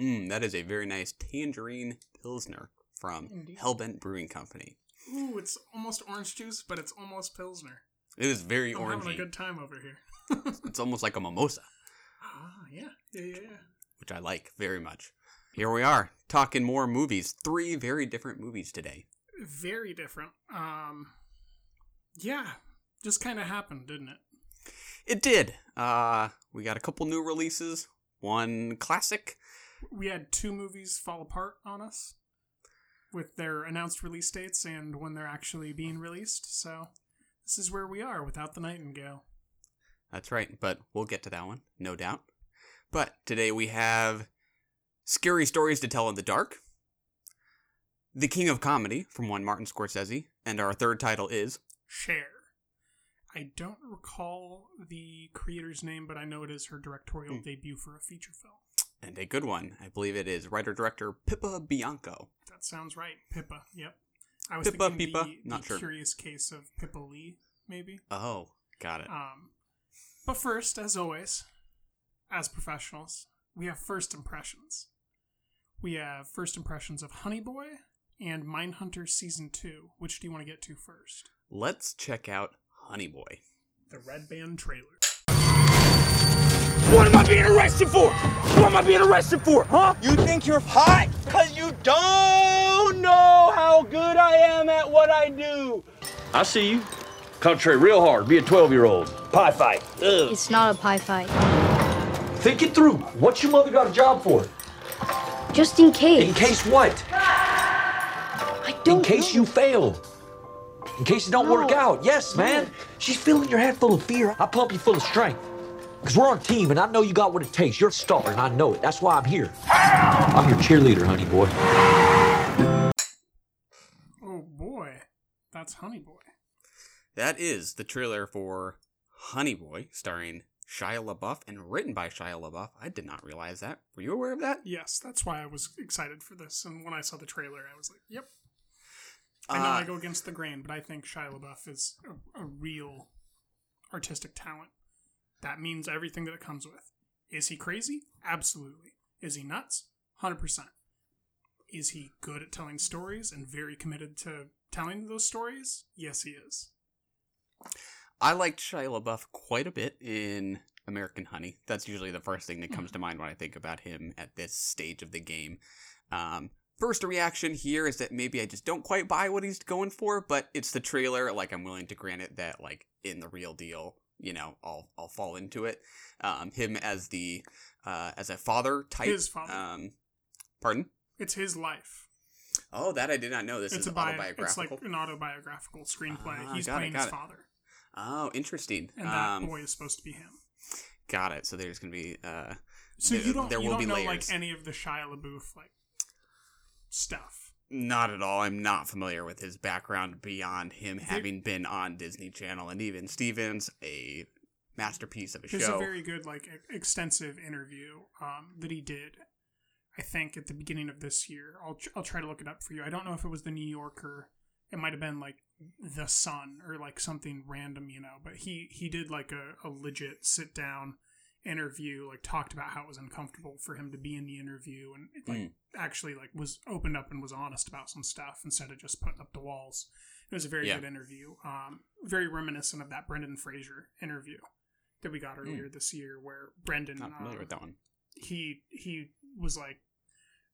Mmm, that is a very nice tangerine pilsner from Indeed. Hellbent Brewing Company. Ooh, it's almost orange juice, but it's almost Pilsner. It is very I'm orangey. having a good time over here. It's almost like a mimosa, ah, yeah. Yeah, yeah, yeah. which I like very much. Here we are, talking more movies. Three very different movies today. Very different. Um, yeah, just kind of happened, didn't it? It did. Uh, we got a couple new releases. One classic. We had two movies fall apart on us with their announced release dates and when they're actually being released. So this is where we are without the Nightingale. That's right, but we'll get to that one, no doubt. But today we have Scary Stories to Tell in the Dark, The King of Comedy from one Martin Scorsese, and our third title is Share. I don't recall the creator's name, but I know it is her directorial Hmm. debut for a feature film. And a good one. I believe it is writer director Pippa Bianco. That sounds right. Pippa. Yep. I was Pippa, thinking Pippa, the, not the sure. curious case of Pippa Lee, maybe. Oh, got it. Um, but first, as always, as professionals, we have first impressions. We have first impressions of Honey Boy and Mindhunter Season 2. Which do you want to get to first? Let's check out Honey Boy. The Red Band trailer. What am I being arrested for? What am I being arrested for, huh? You think you're hot? Cause you don't know how good I am at what I do. I see you. Concentrate real hard. Be a 12 year old. Pie fight. Ugh. It's not a pie fight. Think it through. What's your mother got a job for? Just in case. In case what? I don't In case know. you fail. In case it don't work out. Yes, man. She's filling your head full of fear. I pump you full of strength. Because we're on a team, and I know you got what it takes. You're a star, and I know it. That's why I'm here. I'm your cheerleader, honey boy. Oh boy, that's Honey Boy. That is the trailer for Honey Boy, starring Shia LaBeouf and written by Shia LaBeouf. I did not realize that. Were you aware of that? Yes, that's why I was excited for this. And when I saw the trailer, I was like, yep. I know Uh, I go against the grain, but I think Shia LaBeouf is a, a real artistic talent. That means everything that it comes with. Is he crazy? Absolutely. Is he nuts? 100%. Is he good at telling stories and very committed to telling those stories? Yes, he is. I liked Shia LaBeouf quite a bit in American Honey. That's usually the first thing that comes to mind when I think about him at this stage of the game. Um, first reaction here is that maybe I just don't quite buy what he's going for, but it's the trailer. Like I'm willing to grant it that, like in the real deal, you know, I'll I'll fall into it. Um, him as the uh, as a father type. His father. Um, pardon. It's his life. Oh, that I did not know. This it's is a bio- autobiographical. It's like an autobiographical screenplay. Ah, He's got it, playing his it. father, oh, interesting. and that Um, boy is supposed to be him. got it. So there's gonna be. Uh, So there- you don't there you will don't be know layers. like any of the Shia LaBeouf like stuff. Not at all. I'm not familiar with his background beyond him having been on Disney Channel and even Stevens, a masterpiece of a There's show. There's a very good like extensive interview um, that he did. I think at the beginning of this year. I'll I'll try to look it up for you. I don't know if it was the New Yorker. It might have been like the Sun or like something random, you know. But he he did like a, a legit sit down interview, like talked about how it was uncomfortable for him to be in the interview, and like Mm. actually like was opened up and was honest about some stuff instead of just putting up the walls. It was a very Yeah. good interview. Um, very reminiscent of that Brendan Fraser interview that we got earlier this year, where Brendan not familiar uh, with that one. he he was like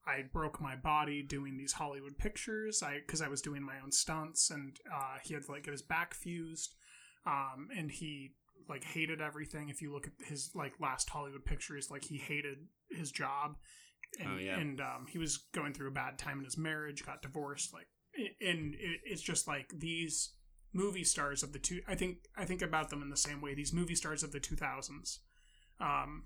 I broke my body doing these Hollywood pictures. I because I was doing my own stunts, and uh, he had to like get his back fused, um, and he like hated everything. If you look at his like last Hollywood pictures, like he hated his job, and, Oh, yeah. and um, he was going through a bad time in his marriage, got divorced, like, and it, it's just like these movie stars of the two. I think I think about them in the same way. These movie stars of the two thousands, um,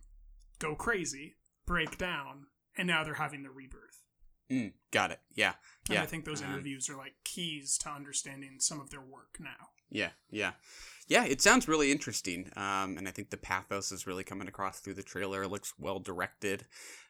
go crazy, break down, and now they're having the rebirth. Mm, got it. Yeah. And Yeah. I think those Um, interviews are like keys to understanding some of their work now. Yeah, yeah. Yeah, it sounds really interesting. Um, and I think the pathos is really coming across through the trailer. It looks well directed.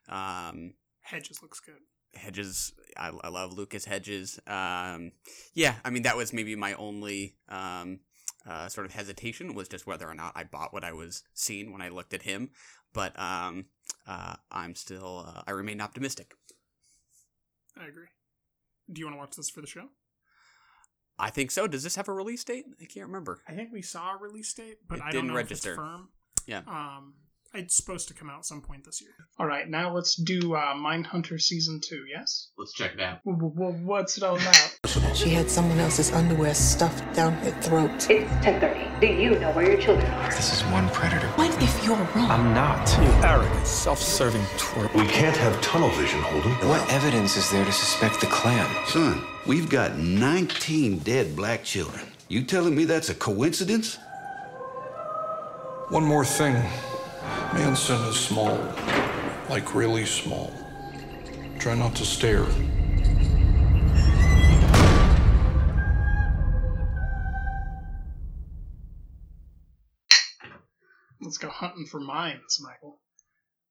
Um, Hedges looks good. Hedges, I, I love Lucas Hedges. Um, yeah, I mean, that was maybe my only um, uh, sort of hesitation was just whether or not I bought what I was seeing when I looked at him. But um, uh, I'm still, uh, I remain optimistic. I agree. Do you want to watch this for the show? I think so. Does this have a release date? I can't remember. I think we saw a release date, but It I don't didn't know register. if it's firm. Yeah. Um, it's supposed to come out some point this year. All right, now let's do uh, Mindhunter season two. Yes. Let's check it out. W- w- what's it all about? She had someone else's underwear stuffed down her throat. It's 10:30. Do you know where your children are? This is one predator. What if you're wrong? I'm not. You arrogant, self-serving twerp. We can't have tunnel vision, Holden. What evidence is there to suspect the Klan? Son, we've got 19 dead black children. You telling me that's a coincidence? One more thing. Manson is small. Like really small. Try not to stare. Let's go hunting for mines, Michael.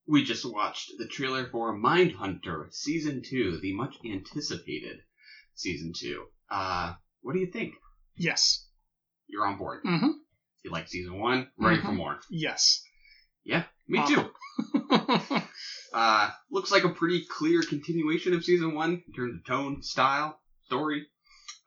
We just watched the trailer for Mindhunter Season 2, the much anticipated Season 2. Uh, what do you think? Yes. You're on board. Mm-hmm. You like Season 1? Ready for Mhm. more? Yes. Yeah, me too. uh, looks like a pretty clear continuation of Season 1 in terms of tone, style, story.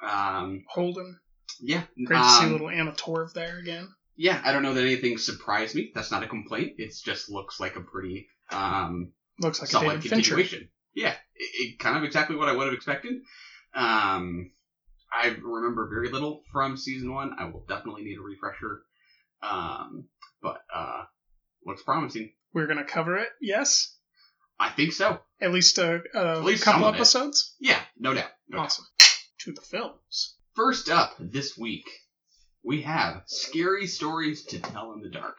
Um, Holden. yeah. Great to see um, little Anna Torv there again. Yeah, I don't know that anything surprised me. That's not a complaint. It just looks like a pretty um, Looks like a solid Fincher. continuation. Yeah, it, it kind of exactly what I would have expected. Um, I remember very little from season one. I will definitely need a refresher. Um, but uh, looks promising. We're gonna cover it. Yes. I think so. At least a, a At least couple it. episodes. Yeah, no doubt. No doubt. Awesome. To the films. First up this week, we have scary stories to tell in the dark.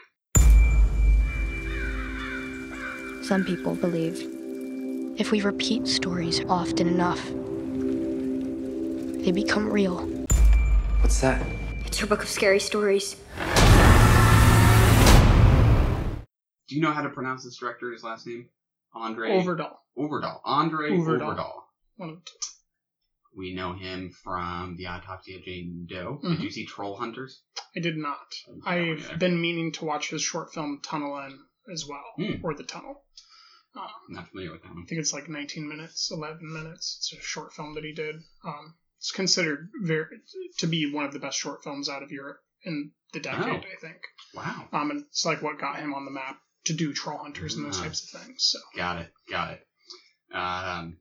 Some people believe if we repeat stories often enough, they become real. What's that? It's her book of scary stories. Do you know how to pronounce this director's last name? Andre Overdahl. Overdahl. Andre Overdahl. Overdahl. One of two. We know him from The Autopsy of Jane Doe. Mhm. Did you see Troll Hunters? I did not. didn't I've been meaning to watch his short film Tunnel In as well, Hmm. or The Tunnel. Um, Not familiar with that one. I think it's like 19 minutes, 11 minutes. It's a short film that he did. Um, it's considered very to be one of the best short films out of Europe in the decade, Oh. I think. Wow. Um, and it's like what got him on the map to do Troll Hunters and those Ah. types of things. So Got it. Got it. Um,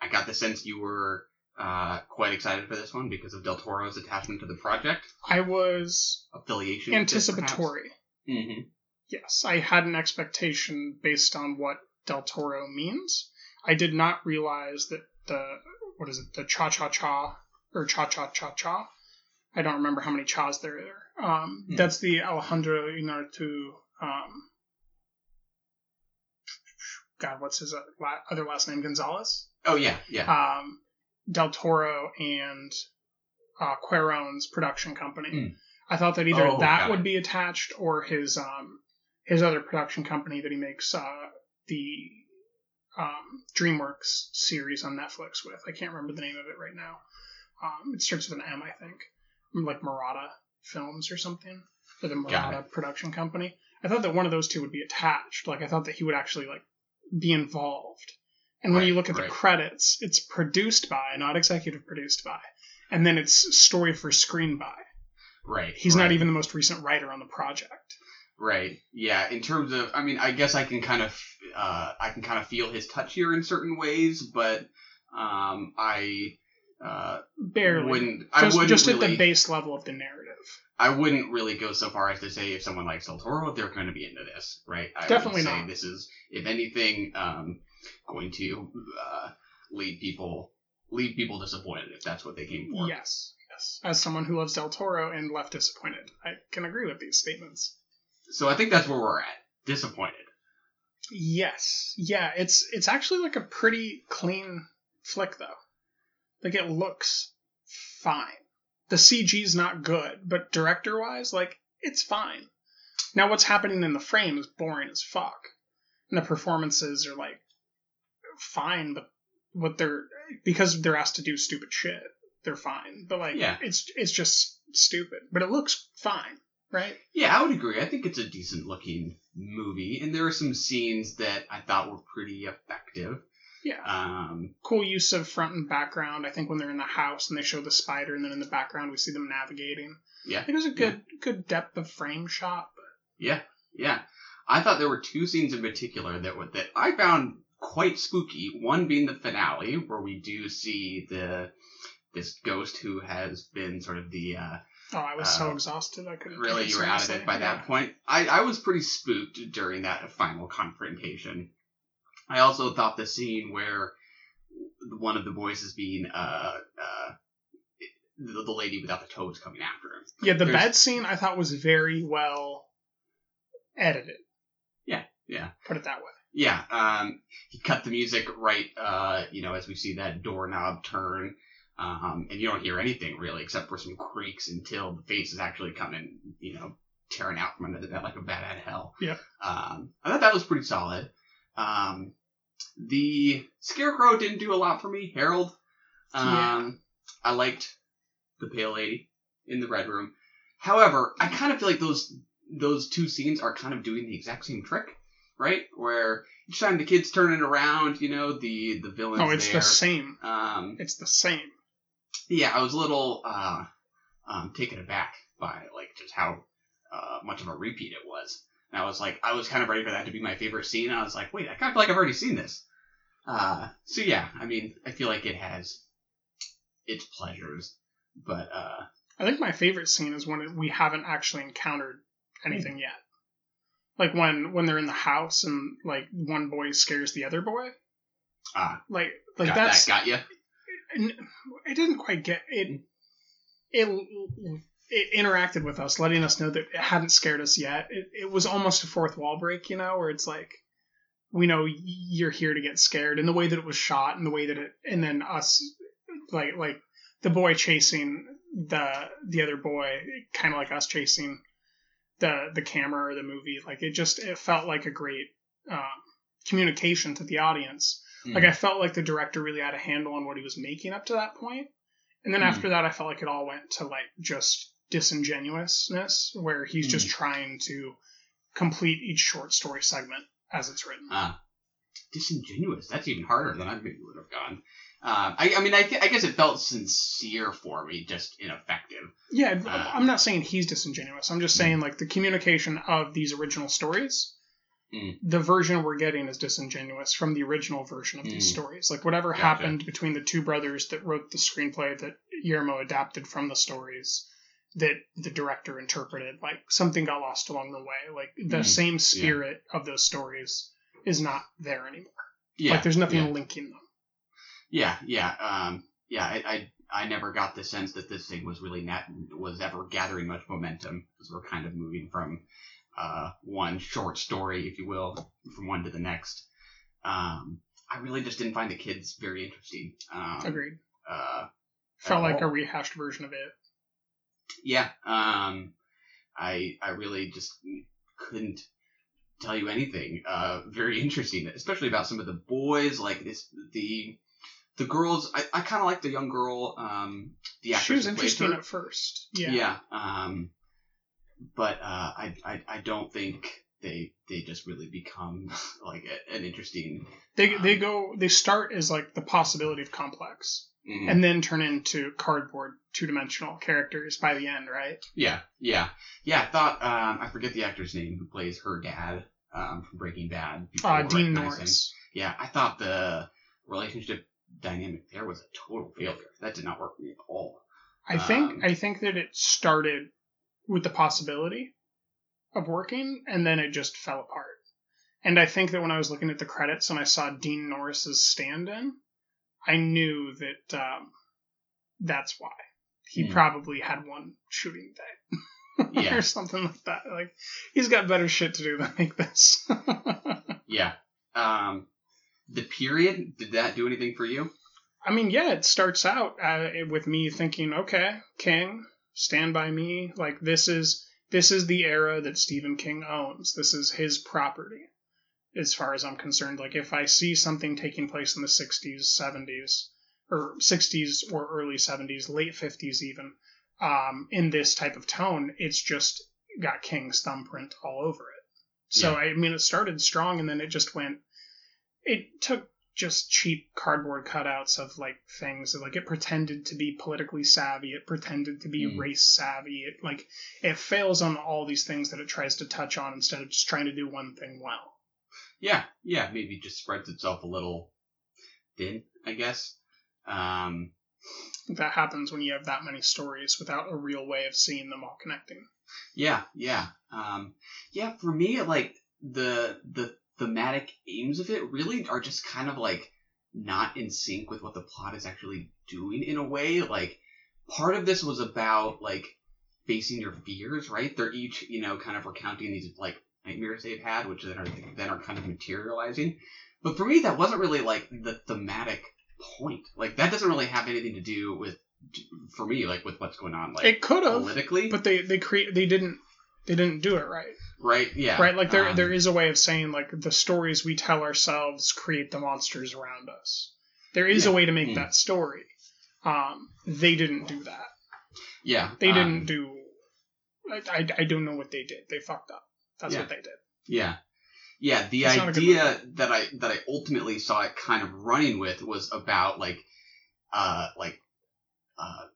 I got the sense you were uh, quite excited for this one because of Del Toro's attachment to the project, I was affiliation. anticipatory. hmm Yes, I had an expectation based on what Del Toro means. I did not realize that the what is it, the cha cha cha or cha cha cha cha. I don't remember how many chas there are. Um, Hmm. That's the Alejandro Inarritu. Um, God, what's his other last name? Gonzalez. Oh yeah, yeah. Um, Del Toro and uh, Cuarón's production company. Hmm. I thought that either Oh, that would it. be attached or his um his other production company that he makes uh the um DreamWorks series on Netflix with. I can't remember the name of it right now. Um, it starts with an M, I think, like Murata Films or something, or the Murata production company. I thought that one of those two would be attached. Like I thought that he would actually like be involved. And when Right, you look at right. the credits, it's produced by, not executive produced by, and then it's story for screen by. right. He's right. not even the most recent writer on the project. Right. Yeah. In terms of, I mean, I guess I can kind of, uh, I can kind of feel his touch here in certain ways, but um, I uh, Barely. wouldn't. I just, wouldn't just really, at the base level of the narrative. I wouldn't really go so far as to say if someone likes Del Toro, they're going to be into this, right? I Definitely not. This is, if anything, um, going to uh, leave people leave people disappointed if that's what they came for. Yes, yes. As someone who loves Del Toro and left disappointed, I can agree with these statements. So I think that's where we're at. Disappointed. Yes. Yeah, it's it's actually like a pretty clean flick though. Like it looks fine. The CG's not good, but director wise, like it's fine. Now what's happening in the frame is boring as fuck. And the performances are like fine, but what they're because they're asked to do stupid shit, they're fine. But like Yeah. it's it's just stupid. But it looks fine, right? Yeah, I would agree. I think it's a decent looking movie, and there are some scenes that I thought were pretty effective. Yeah. Um, cool use of front and background. I think when they're in the house and they show the spider, and then in the background we see them navigating. yeah, it was a good good depth of frame shot. But yeah, yeah. I thought there were two scenes in particular that were that I found quite spooky. One being the finale, where we do see the this ghost who has been sort of the uh, oh, I was so Uh, exhausted I couldn't. really you were out of it by Yeah. that point. I, I was pretty spooked during that final confrontation. I also thought the scene where one of the boys is being uh uh the, the lady without the toes coming after him. Yeah, the There's- bed scene I thought was very well edited. Yeah, yeah. Put it that way. Yeah, um, he cut the music right, uh, you know, as we see that doorknob turn, um, and you don't hear anything really except for some creaks until the face is actually coming, you know, tearing out from under the bed like a bat out of hell. Yeah. Um, I thought that was pretty solid. Um, the Scarecrow didn't do a lot for me. Harold, um, Yeah. I liked the Pale Lady in the Red Room. However, I kind of feel like those those two scenes are kind of doing the exact same trick, right? Where each time the kid's turning around, you know, the the villain. Oh, it's there. the same. Um, It's the same. yeah, I was a little uh, um, taken aback by like just how uh, much of a repeat it was. And I was like, I was kind of ready for that to be my favorite scene. And I was like, wait, I kind of feel like I've already seen this. Uh, so yeah, I mean, I feel like it has its pleasures, but uh, I think my favorite scene is when we haven't actually encountered anything yet. Like when when they're in the house and like one boy scares the other boy. ah, Like like got, that's that got you. n- it didn't quite get it it it interacted with us letting us know that it hadn't scared us yet it, it was almost a fourth wall break you know where it's like we know you're here to get scared and the way that it was shot and the way that it and then us like like the boy chasing the the other boy kind of like us chasing the the camera or the movie like it just it felt like a great um, communication to the audience like I felt like the director really had a handle on what he was making up to that point. And then Mm. after that I felt like it all went to like just disingenuousness where he's just trying to complete each short story segment as it's written. Ah, disingenuous. That's even harder than I maybe would have gone. Um, I, I mean, I, th- I guess it felt sincere for me, just ineffective. Yeah, Uh, I'm not saying he's disingenuous. I'm just saying like the communication of these original stories Mm. the version we're getting is disingenuous from the original version of these Mm. stories. Like whatever Gotcha. happened between the two brothers that wrote the screenplay that Guillermo adapted from the stories that the director interpreted, like something got lost along the way. Like the Mm. same Yeah. spirit of those stories is not there anymore. Yeah, like there's nothing yeah. linking them. Yeah, yeah, um, yeah. I, I, I never got the sense that this thing was really net was ever gathering much momentum because we're kind of moving from uh, one short story, if you will, from one to the next. Um, I really just didn't find the kids very interesting. Um, Agreed. Uh, Felt like a rehashed version of it. yeah um i i really just couldn't tell you anything uh very interesting especially about some of the boys like this the the girls i, I kind of like the young girl um the actress She was interesting at first. Yeah. yeah um but uh I, I i don't think they they just really become like a, an interesting They they go they start as like the possibility of complex. Mhm. And then turn into cardboard two dimensional characters by the end, right? Yeah, yeah, yeah. I thought um, I forget the actor's name who plays her dad um, from Breaking Bad. Uh, Dean. Norris. Yeah, I thought the relationship dynamic there was a total failure. That did not work for me at all. I think Um, I think that it started with the possibility of working, and then it just fell apart. And I think that when I was looking at the credits and I saw Dean Norris's stand-in, I knew that um, that's why he Hmm. probably had one shooting day Yeah. or something like that. Like he's got better shit to do than make this. Yeah. Um, the period did that do anything for you? I mean, yeah, it starts out uh, with me thinking, okay, King, Stand by Me, like this is this is the era that Stephen King owns. This is his property, as far as I'm concerned. Like if I see something taking place in the '60s, '70s, or '60s or early '70s, late '50s even, um, in this type of tone, it's just got King's thumbprint all over it. So Yeah. I mean, it started strong, and then it just went. It took just cheap cardboard cutouts of like things like it pretended to be politically savvy it pretended to be Mm. race savvy it like it fails on all these things that it tries to touch on instead of just trying to do one thing well Yeah, yeah, maybe just spreads itself a little thin, I guess. Um, that happens when you have that many stories without a real way of seeing them all connecting yeah, yeah, um, yeah. For me, like the the thematic aims of it really are just kind of like not in sync with what the plot is actually doing in a way. Like part of this was about like facing your fears, right? They're each, you know, kind of recounting these like nightmares they've had, which then are then are kind of materializing. But for me, that wasn't really like the thematic point. Like that doesn't really have anything to do with, for me, like with what's going on. Like it could have politically, but they they create they didn't they didn't do it right right? Yeah, right? Like there um, there is a way of saying like the stories we tell ourselves create the monsters around us. There is a way to make Hmm. that story. Um they didn't do that. Yeah, they um, didn't do I, I, I don't know what they did. They fucked up. That's Yeah. what they did. Yeah. Yeah, the It's not a good idea that I that I ultimately saw it kind of running with was about like uh like uh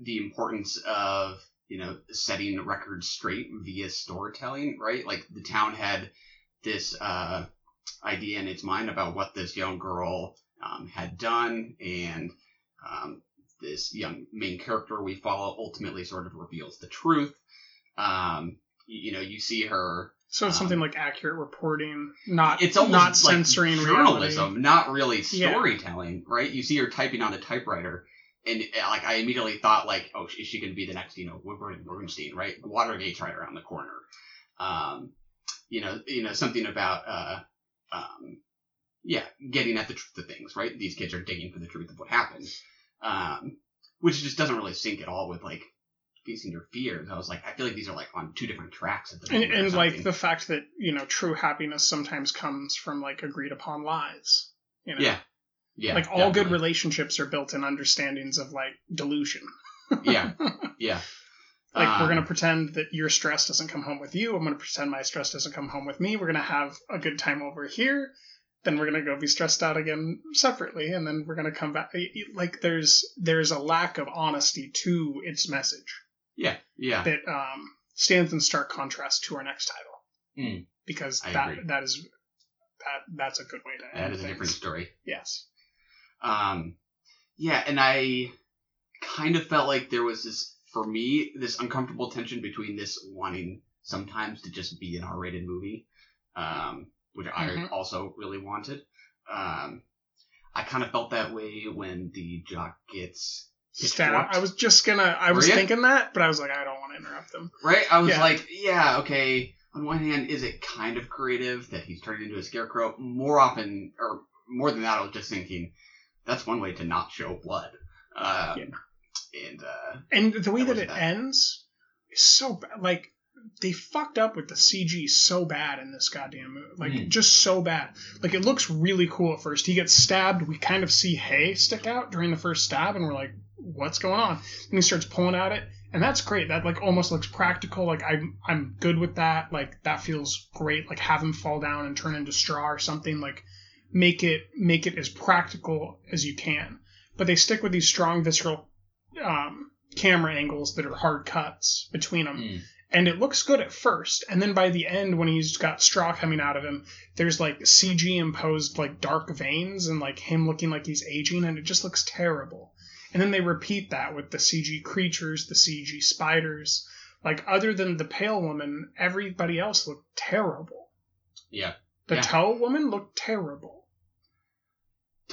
the importance of, you know, setting records straight via storytelling, right? Like the town had this uh idea in its mind about what this young girl um, had done and um, this young main character we follow ultimately sort of reveals the truth. Um, you, you know, you see her so it's something like accurate reporting not Um, it's almost not like censoring journalism, reality. not really Yeah. storytelling, right? You see her typing on a typewriter, and uh, like I immediately thought, like, oh, is she going to be the next, you know, Woodward Bernstein, right? Watergate's right around the corner. Um, you know, you know something about, uh, um, yeah, getting at the truth of things, right? These kids are digging for the truth of what happened, um, which just doesn't really sync at all with like facing your fears. I was like, I feel like these are like on two different tracks at the and, moment. and like the fact that you know true happiness sometimes comes from like agreed upon lies you know yeah, yeah, like all good relationships are built in understandings of like delusion yeah, yeah. like we're Um, gonna pretend that your stress doesn't come home with you i'm gonna pretend my stress doesn't come home with me we're gonna have a good time over here then we're gonna go be stressed out again separately and then we're gonna come back like there's there's a lack of honesty to its message Yeah, yeah. that um, stands in stark contrast to our next title Mm. because I that agree. that is that that's a good way to That is a different story. yes Um, yeah, and I kind of felt like there was this, for me, this uncomfortable tension between this wanting sometimes to just be an R-rated movie, um, which I Mhm. also really wanted. Um, I kind of felt that way when the jock gets. I was just gonna. I Were was ya? thinking that, but I was like, I don't want to interrupt them. Right? I was Yeah. like, yeah, okay. On one hand, is it kind of creative that he's turned into a scarecrow? More often, or more than that, I was just thinking that's one way to not show blood. Um, And uh, And the way That that, it bad. ends is so bad. Like they fucked up with the CG so bad in this goddamn movie. Like Mm. just so bad. Like it looks really cool at first. He gets stabbed. We kind of see hay stick out during the first stab, and we're like, "What's going on?" And he starts pulling at it, and that's great. That like almost looks practical. Like I'm I'm good with that. Like that feels great. Like have him fall down and turn into straw or something. Like make it make it as practical as you can. But they stick with these strong visceral um, camera angles that are hard cuts between them. mm, And it looks good at first, and then by the end, when he's got straw coming out of him, there's like CG imposed like dark veins and like him looking like he's aging, and it just looks terrible. And then they repeat that with the CG creatures, the CG spiders. Like other than the pale woman, everybody else looked terrible. yeah. The Yeah. toe woman looked terrible.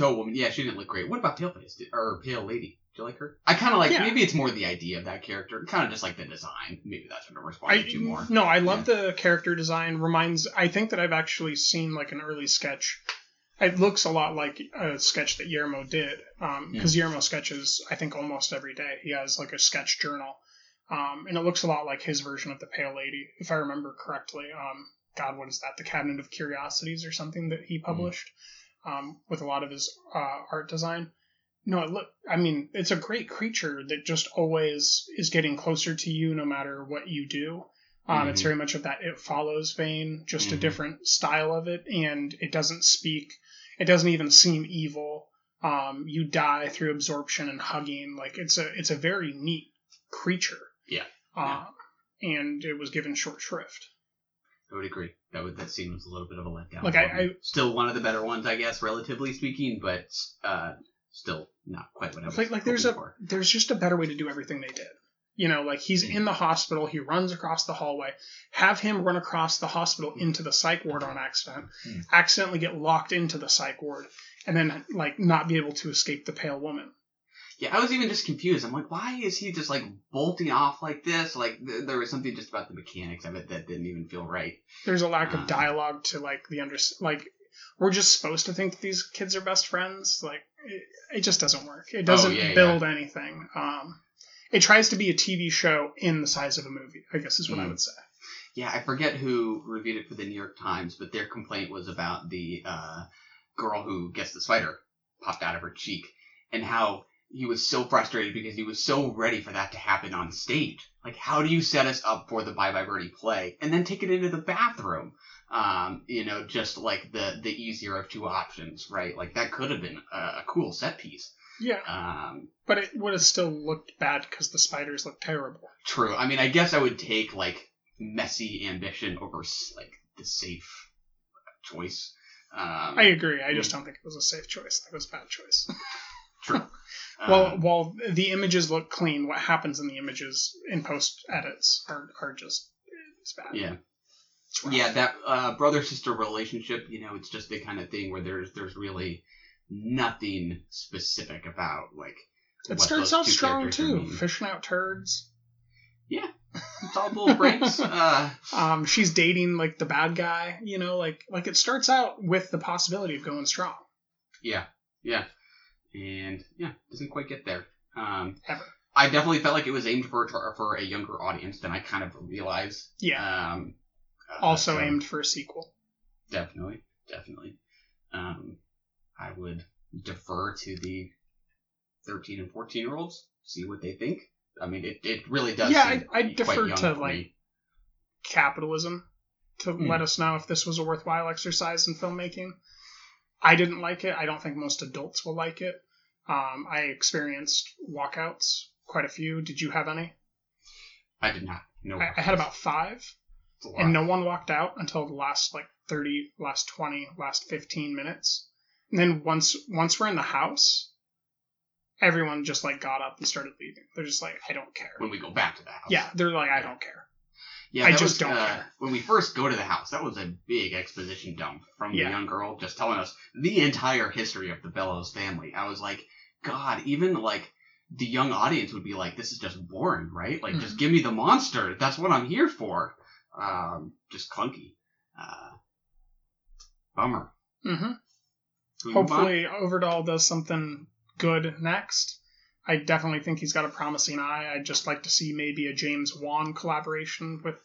Toe woman, yeah, she didn't look great. What about Pale Face? Did- Or Pale Lady? Do you like her? I kind of like Yeah. maybe it's more the idea of that character, kind of just like the design. Maybe that's what I'm I responding to more. no, I love the character design. Reminds I think that I've actually seen like an early sketch. It looks a lot like a sketch that Yermo did, because Yermo sketches I think almost every day. He has like a sketch journal, um, and it looks a lot like his version of the Pale Lady, if I remember correctly. Um, God, what is that? The Cabinet of Curiosities or something that he published um, with a lot of his uh, art design. No, it look. I mean, it's a great creature that just always is getting closer to you, no matter what you do. Um, It's Mhm. very much of that it follows vein, just a Mhm. different style of it, and it doesn't speak. It doesn't even seem evil. Um, you die through absorption and hugging. Like it's a it's a very neat creature. Yeah. Um, and it was given short shrift. I would agree. That would that scene was a little bit of a letdown. Like, I- I- still one of the better ones, I guess, relatively speaking, but uh, still not quite what I was. like like there's a for. there's just a better way to do everything they did you know like he's Mm. in the hospital he runs across the hallway have him run across the hospital into the psych ward on accident Mm. accidentally get locked into the psych ward and then like not be able to escape the pale woman Yeah, I was even just confused. I'm like, why is he just like bolting off like this? Like th- there was something just about the mechanics of it that didn't even feel right. there's a lack Uh. of dialogue to like the under like we're just supposed to think that these kids are best friends like it, it just doesn't work it doesn't Oh, yeah, build anything um it tries to be a tv show in the size of a movie i guess is what i Mm. would say Yeah, I forget who reviewed it for the New York Times, but their complaint was about the uh, girl who gets the spider popped out of her cheek and how he was so frustrated because he was so ready for that to happen on stage. Like, how do you set us up for the Bye Bye Birdie play and then take it into the bathroom? Um, you know, just like the the easier of two options, right? Like that could have been a, a cool set piece. yeah Um, But it would have still looked bad because the spiders look terrible. True. I mean, I guess I would take like messy ambition over like the safe choice. Um, I agree. I just don't think it was a safe choice. That was a bad choice. True. well, Um, while the images look clean, what happens in the images in post edits are, are just it's bad. yeah. Yeah, that uh, brother sister relationship, you know, it's just the kind of thing where there's there's really nothing specific about like. It starts out strong too, fishing out turds. Yeah, it's all breaks. Uh, Um, she's dating like the bad guy. You know, like like it starts out with the possibility of going strong. Yeah, yeah, and yeah, doesn't quite get there. Um, Ever. I definitely felt like it was aimed for for a younger audience than I kind of realized. Yeah. Um, uh, also so aimed for a sequel. Definitely, definitely. Um, I would defer to the thirteen and fourteen year olds, see what they think. I mean, it, it really does. Yeah, I, I defer to like me. capitalism to Hmm. let us know if this was a worthwhile exercise in filmmaking. I didn't like it. I don't think most adults will like it. Um, I experienced walkouts, quite a few. Did you have any? I did not. No, I, I had about five, It's a lot. and no one walked out until the last like thirty, last twenty, last fifteen minutes. And then once once we're in the house, everyone just like got up and started leaving. They're just like, I don't care. when we go back to the house. Yeah, they're like, I don't care. Yeah, I just was, don't uh. When we first go to the house, that was a big exposition dump from Yeah. the young girl, just telling us the entire history of the Bellows family. I was like, God, even like the young audience would be like, this is just boring, right? Like, Mm-hmm. just give me the monster. That's what I'm here for. Um, just clunky. Uh, bummer. Mm-hmm. Can we move on? Hopefully, Overdahl does something good next. I definitely think he's got a promising eye. I'd just like to see maybe a James Wan collaboration with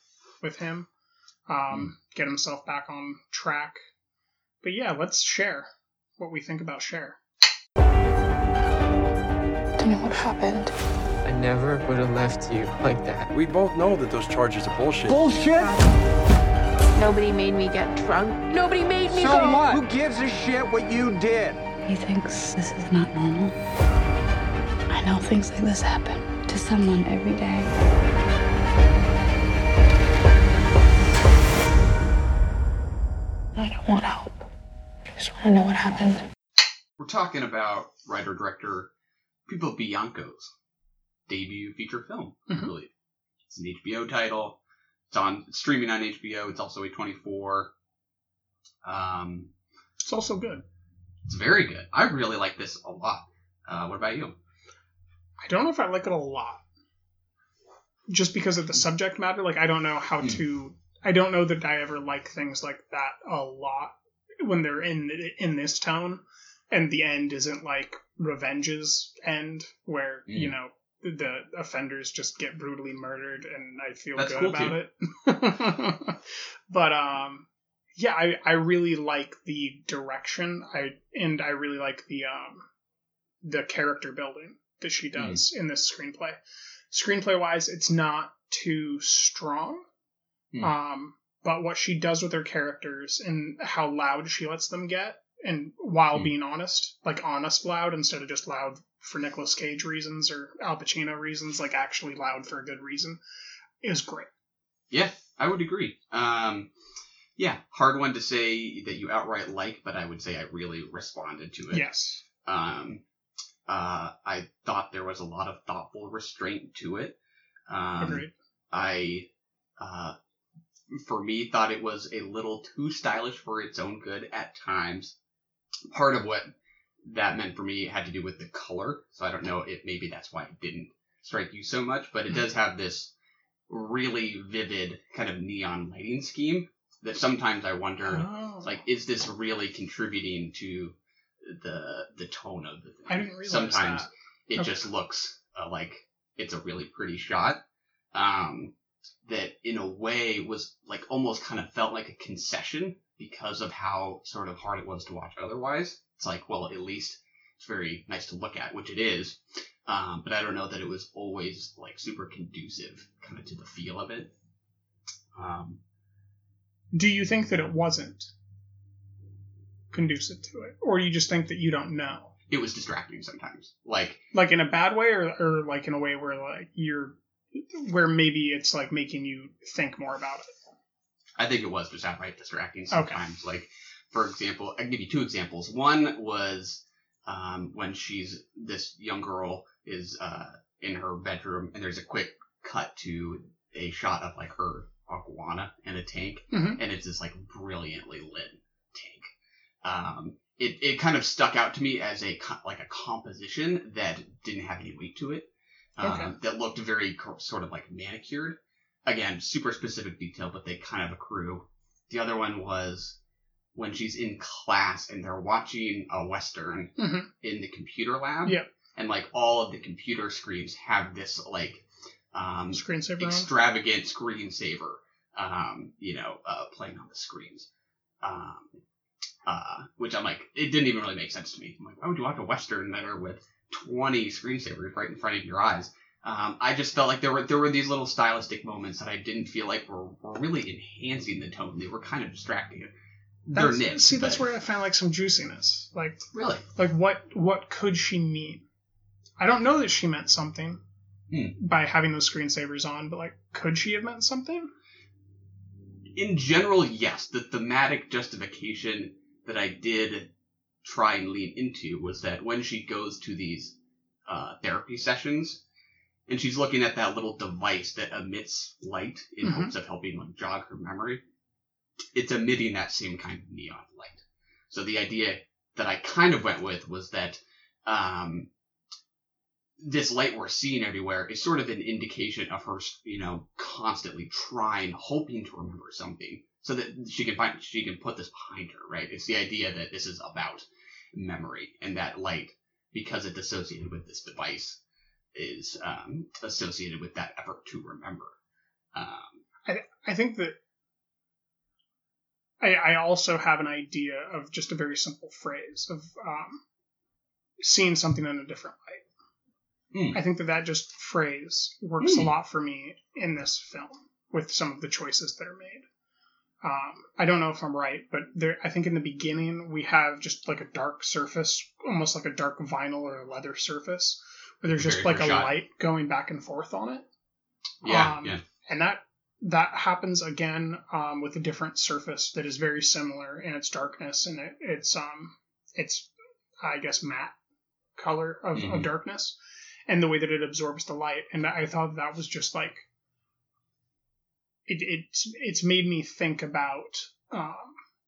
with him, um, get himself back on track. But yeah, let's share what we think about share. Do you know what happened? I never would have left you like that. We both know that those charges are bullshit. bullshit. Nobody made me get drunk. Nobody made me So go. what? Who gives a shit what you did? He thinks this is not normal. I know things like this happen to someone every day. I don't want help. I just want to know what happened. We're talking about writer director Pippa Bianco's debut feature film. I Mhm. believe it's an HBO title. It's on it's streaming on HBO. It's also A24. Um, It's also good. it's very good. I really like this a lot. Uh, what about you? I don't know if I like it a lot. Just because of the subject matter, like I don't know how Hmm. to. I don't know that I ever like things like that a lot when they're in in this tone, and the end isn't like Revenge's end, where you Mm. know the offenders just get brutally murdered, and I feel That's good cool, about too. it. but um, yeah, I I really like the direction. I and I really like the um the character building that she does in this screenplay. Screenplay wise, it's not too strong. Hmm. Um, but what she does with her characters and how loud she lets them get, and while Hmm. being honest, like honest loud instead of just loud for Nicolas Cage reasons or Al Pacino reasons, like actually loud for a good reason, is great. Yeah, I would agree. Um, yeah, hard one to say that you outright like, but I would say I really responded to it. Yes. Um, uh, I thought there was a lot of thoughtful restraint to it. Um, Agreed. I, uh, for me, thought it was a little too stylish for its own good at times. Part of what that meant for me had to do with the color. So I don't know if maybe that's why it didn't strike you so much, but it does have this really vivid kind of neon lighting scheme that sometimes I wonder, Oh. like, is this really contributing to the the tone of the thing? I didn't realize sometimes that. it Okay. just looks uh, like it's a really pretty shot. Um, that in a way was like almost kind of felt like a concession because of how sort of hard it was to watch otherwise. It's like, well, at least it's very nice to look at, which it is. Um, but I don't know that it was always like super conducive kind of to the feel of it. Um, Do you think that it wasn't conducive to it, or you just think that you don't know? it was distracting sometimes. Like, like in a bad way or, or like in a way where like you're where maybe it's like making you think more about it I think it was just outright distracting sometimes. Like, for example, I can give you two examples. One was um, when she's this young girl is uh, in her bedroom, and there's a quick cut to a shot of like her iguana in a tank, Mhm. and it's this like brilliantly lit. Um, it it kind of stuck out to me as a like a composition that didn't have any weight to it. Um, Okay. That looked very sort of like manicured. Again, super specific detail, but they kind of accrue. The other one was when she's in class and they're watching a western Mhm. in the computer lab. Yep. And like all of the computer screens have this like um, Screensaver on? extravagant screensaver, um, you know, uh, playing on the screens. Um, uh, which I'm like, it didn't even really make sense to me. I'm like, why would you watch a western there with 20 screensavers right in front of your eyes? Um, I just felt like there were there were these little stylistic moments that I didn't feel like were, were really enhancing the tone. They were kind of distracting. They're nits. see that's but- where i found like some juiciness like Really? like what what could she mean i don't know that she meant something Hmm. by having those screensavers on but like could she have meant something in general, yes, the thematic justification that I did try and lean into was that when she goes to these uh, therapy sessions and she's looking at that little device that emits light in Mhm. hopes of helping like jog her memory, it's emitting that same kind of neon light. So the idea that I kind of went with was that um, this light we're seeing everywhere is sort of an indication of her, you know, constantly trying, hoping to remember something, so that she can find she can put this behind her. Right? It's the idea that this is about memory, and that light, because it's associated with this device, is um, associated with that effort to remember. Um, I, I think that I, I also have an idea of just a very simple phrase of um, seeing something in a different light. Hmm. I think that that just phrase works a Hmm. lot for me in this film with some of the choices that are made. Um, I don't know if I'm right, but there, I think in the beginning we have just like a dark surface, almost like a dark vinyl or a leather surface, where there's just Very like a shot. light going back and forth on it. yeah, Um, yeah. and that that happens again um, with a different surface that is very similar in its darkness and it, it's um it's I guess matte color of, of Mhm. darkness and the way that it absorbs the light and I thought that was just like it it's it's made me think about um,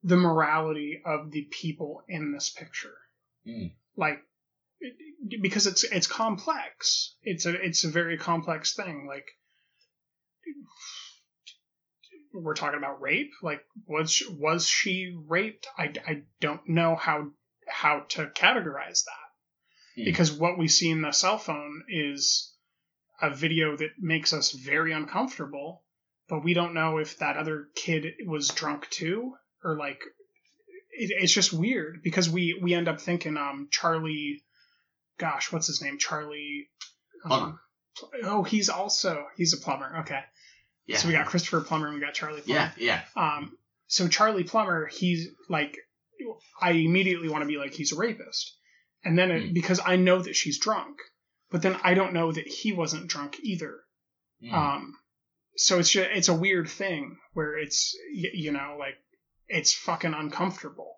the morality of the people in this picture Mm. like because it's it's complex. It's a it's a very complex thing. Like we're talking about rape. Like was she, was she raped? I, I don't know how how to categorize that Hmm. because what we see in the cell phone is a video that makes us very uncomfortable, but we don't know if that other kid was drunk too or like it, it's just weird because we we end up thinking um Charlie gosh what's his name? Charlie um, oh he's also he's a plumber okay. Yeah. so we got Christopher Plummer and we got Charlie Plummer. Yeah, yeah. um so Charlie Plummer he's like I immediately want to be like he's a rapist. And then it, because I know that she's drunk but then I don't know that he wasn't drunk either. Hmm. um so it's just it's a weird thing where it's you know like it's fucking uncomfortable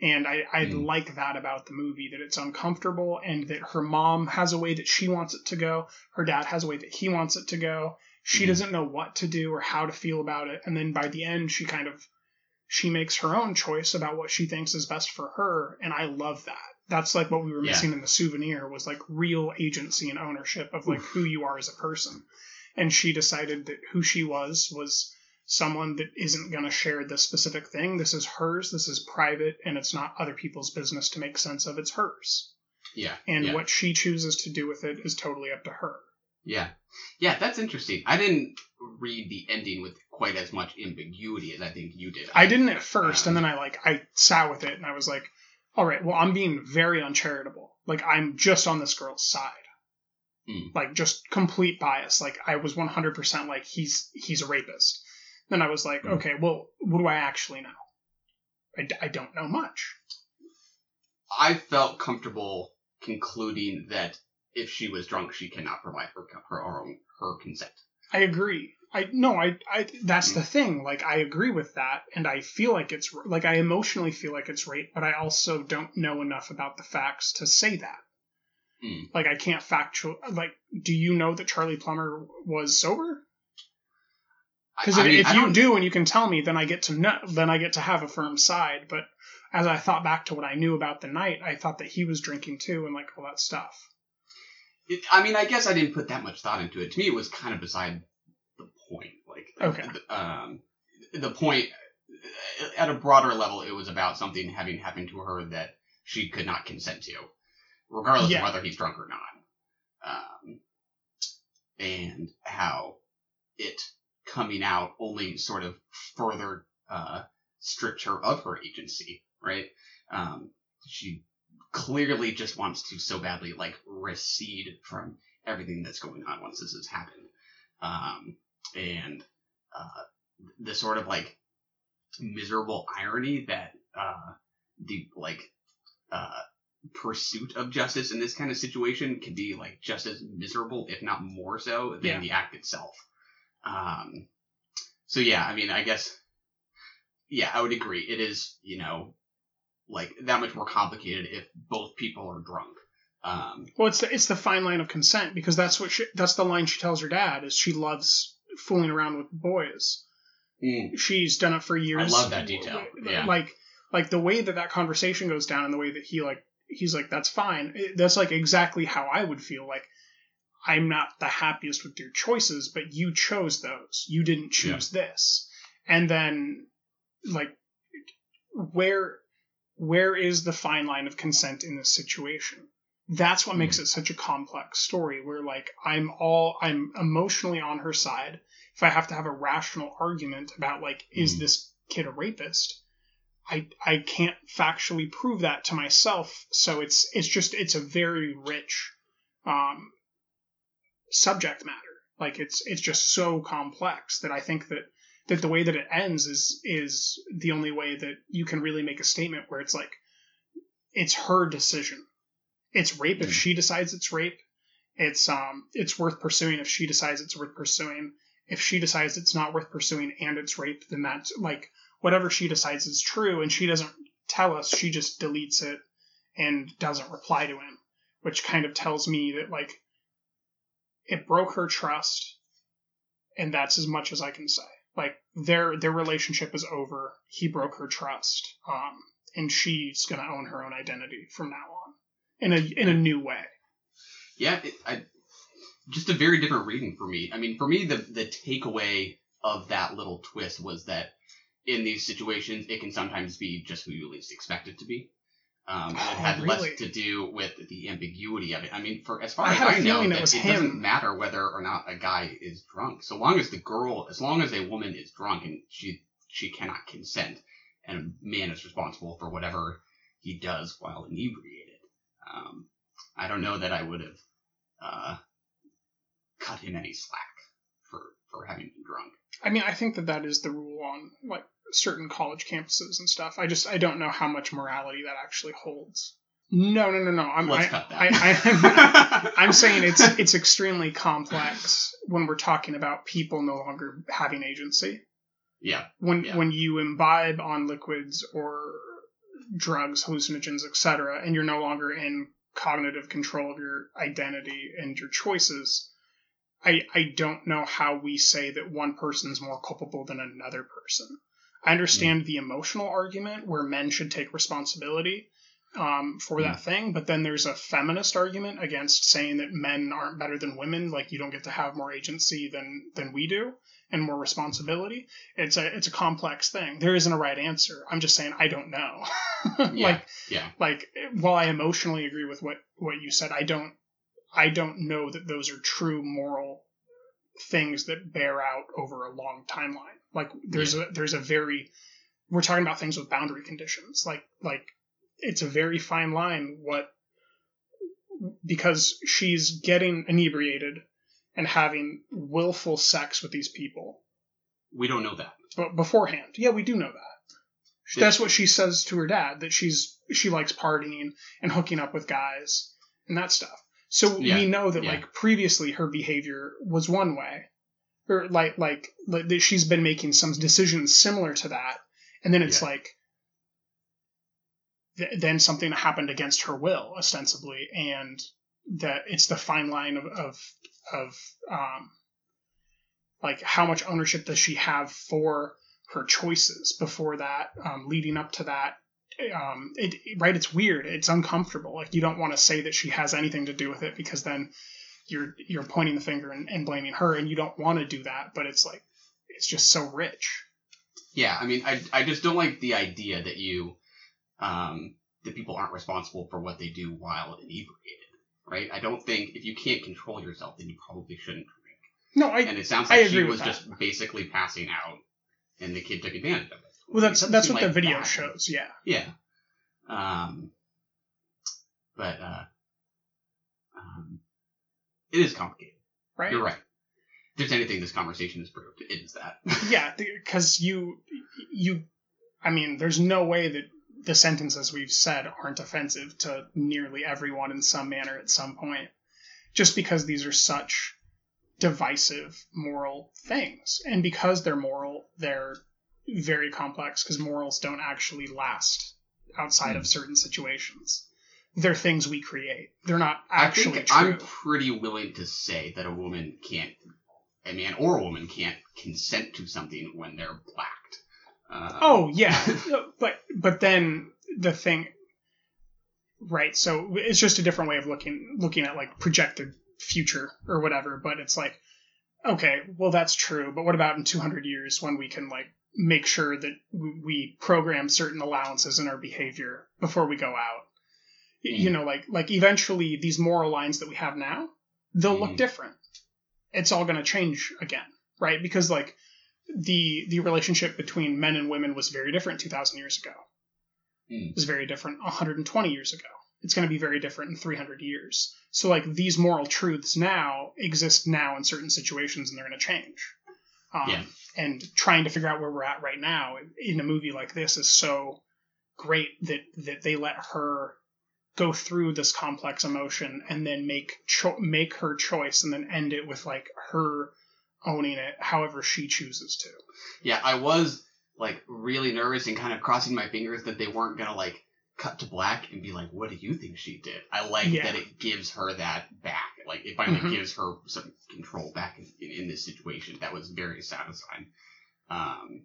and i i Hmm. like that about the movie that it's uncomfortable and that her mom has a way that she wants it to go her dad has a way that he wants it to go she Mhm. doesn't know what to do or how to feel about it and then by the end she kind of she makes her own choice about what she thinks is best for her and i love that that's like what we were Yeah. missing in the souvenir was like real agency and ownership of like who you are as a person and she decided that who she was was someone that isn't going to share this specific thing this is hers this is private and it's not other people's business to make sense of it's hers Yeah. and yeah. what she chooses to do with it is totally up to her Yeah. Yeah, that's interesting. I didn't read the ending with quite as much ambiguity as I think you did. i didn't at first and um, then i like i sat with it and i was like all right well i'm being very uncharitable like i'm just on this girl's side Hmm. like just complete bias like i was 100% like he's he's a rapist then i was like Hmm. okay well what do i actually know I, d- I don't know much I felt comfortable concluding that if she was drunk, she cannot provide her her own her consent. I agree. I no, I I that's the thing. Like I agree with that, and I feel like it's like I emotionally feel like it's rape, but I also don't know enough about the facts to say that. Hmm. Like I can't factual. Like, do you know that Charlie Plummer was sober? Because I if, mean, if you do and you can tell me, then I get to know. Then I get to have a firm side. But as I thought back to what I knew about the night, I thought that he was drinking too, and like all that stuff. It, I mean, I guess I didn't put that much thought into it. To me, it was kind of beside the point. Like, Okay. the, um, the point at a broader level, it was about something having happened to her that she could not consent to, regardless Yeah. of whether he's drunk or not. Um, and how it coming out only sort of further uh, stripped her of her agency, right? Um, she clearly just wants to so badly like recede from everything that's going on once this has happened. Um, and uh, the sort of like miserable irony that uh, the like uh, pursuit of justice in this kind of situation can be like just as miserable, if not more so, than Yeah. the act itself. Um, so yeah, I mean, I guess, yeah, I would agree. It is, you know, like that much more complicated if both people are drunk. Um, Well, it's the, it's the fine line of consent because that's what she, that's the line she tells her dad is she loves fooling around with boys. She's done it for years. I love that detail. Yeah. Like like the way that that conversation goes down and the way that he like he's like that's fine. Eh, that's like exactly how I would feel like I'm not the happiest with your choices, but you chose those. You didn't choose this. And then like where where is the fine line of consent in this situation? That's what makes hmm. it such a complex story where like I'm all I'm emotionally on her side. If I have to have a rational argument about like is hmm. this kid a rapist? I I can't factually prove that to myself, so it's it's just it's a very rich um subject matter. Like it's it's just so complex that I think that that the way that it ends is is the only way that you can really make a statement where it's like it's her decision. It's rape if she decides it's rape. It's um it's worth pursuing if she decides it's worth pursuing. If she decides it's not worth pursuing and it's rape, then that's like whatever she decides is true and she doesn't tell us, she just deletes it and doesn't reply to him, which kind of tells me that like it broke her trust and that's as much as I can say. Like their their relationship is over. He broke her trust. Um and she's going to own her own identity from now on. in a in a new way. Yeah, it, I, just a very different reading for me. I mean, for me, the the takeaway of that little twist was that in these situations, it can sometimes be just who you least expect it to be. Um, and it had Oh, really? less to do with the ambiguity of it. I mean, for as far I as I know, it that it him. doesn't matter whether or not a guy is drunk, so long as the girl, as long as a woman is drunk and she she cannot consent, and a man is responsible for whatever he does while inebriated. Um, I don't know that I would have uh, cut him any slack for for having been drunk. I mean, I think that that is the rule on like certain college campuses and stuff. I just I don't know how much morality that actually holds. No, no, no, no. I'm Let's I, cut that. I, I, I'm saying it's it's extremely complex when we're talking about people no longer having agency. Yeah. When Yeah. when you imbibe on liquids or drugs, hallucinogens, etc., and you're no longer in cognitive control of your identity and your choices, I I don't know how we say that one person's more culpable than another person. I understand the emotional argument where men should take responsibility um, for that thing, but then there's a feminist argument against saying that men aren't better than women, like you don't get to have more agency than than we do and more responsibility. It's a it's a complex thing. There isn't a right answer. I'm just saying I don't know. Yeah. like yeah. like while I emotionally agree with what what you said, I don't I don't know that those are true moral things that bear out over a long timeline. Like there's a there's a very we're talking about things with boundary conditions. Like like it's a very fine line what because she's getting inebriated and having willful sex with these people We don't know that. but beforehand. Yeah, we do know that. That's what she says to her dad that she's she likes partying and hooking up with guys and that stuff. So Yeah, we know that yeah. like previously her behavior was one way, or like like like that she's been making some decisions similar to that, and then it's Yeah. like th- then something happened against her will ostensibly, and that it's the fine line of of of um like how much ownership does she have for her choices before that um, leading up to that um, it, right it's weird it's uncomfortable like you don't want to say that she has anything to do with it because then you're you're pointing the finger and, and blaming her and you don't want to do that but it's like it's just so rich Yeah, I mean, I, I just don't like the idea that you, um, that people aren't responsible for what they do while inebriated, right? I don't think if you can't control yourself, then you probably shouldn't drink. no i And it sounds I like agree she was just basically passing out, and the kid took advantage of it. Well that's that's what the video that. shows yeah Yeah. Um, but uh, um, it is complicated. right You're right. If there's anything this conversation has proved, it is that. yeah because you you i mean there's no way that the sentences we've said aren't offensive to nearly everyone in some manner at some point just because these are such divisive moral things and because they're moral they're very complex because morals don't actually last outside Hmm. of certain situations they're things we create they're not I actually think true I'm pretty willing to say that a woman can't, a man or a woman can't consent to something when they're blacked. Uh, Oh yeah, but but then the thing, right? So it's just a different way of looking looking at like projected future or whatever. But it's like, okay, well that's true. But what about in 200 years when we can like make sure that we- program certain allowances in our behavior before we go out? Y- You know, like like eventually these moral lines that we have now, they'll look different. It's all going to change again, right? Because like the the relationship between men and women was very different 2000 years ago Mm. it was very different 120 years ago it's going to be very different in 300 years so like these moral truths now exist now in certain situations and they're going to change um, Yeah. And trying to figure out where we're at right now in a movie like this is so great that that they let her go through this complex emotion and then make cho- make her choice and then end it with like her owning it however she chooses to. Yeah, I was like really nervous and kind of crossing my fingers that they weren't gonna like cut to black and be like, "What do you think she did?" I like Yeah. that it gives her that back. Like it finally Mhm. gives her some control back in, in, in this situation. That was very satisfying. Um,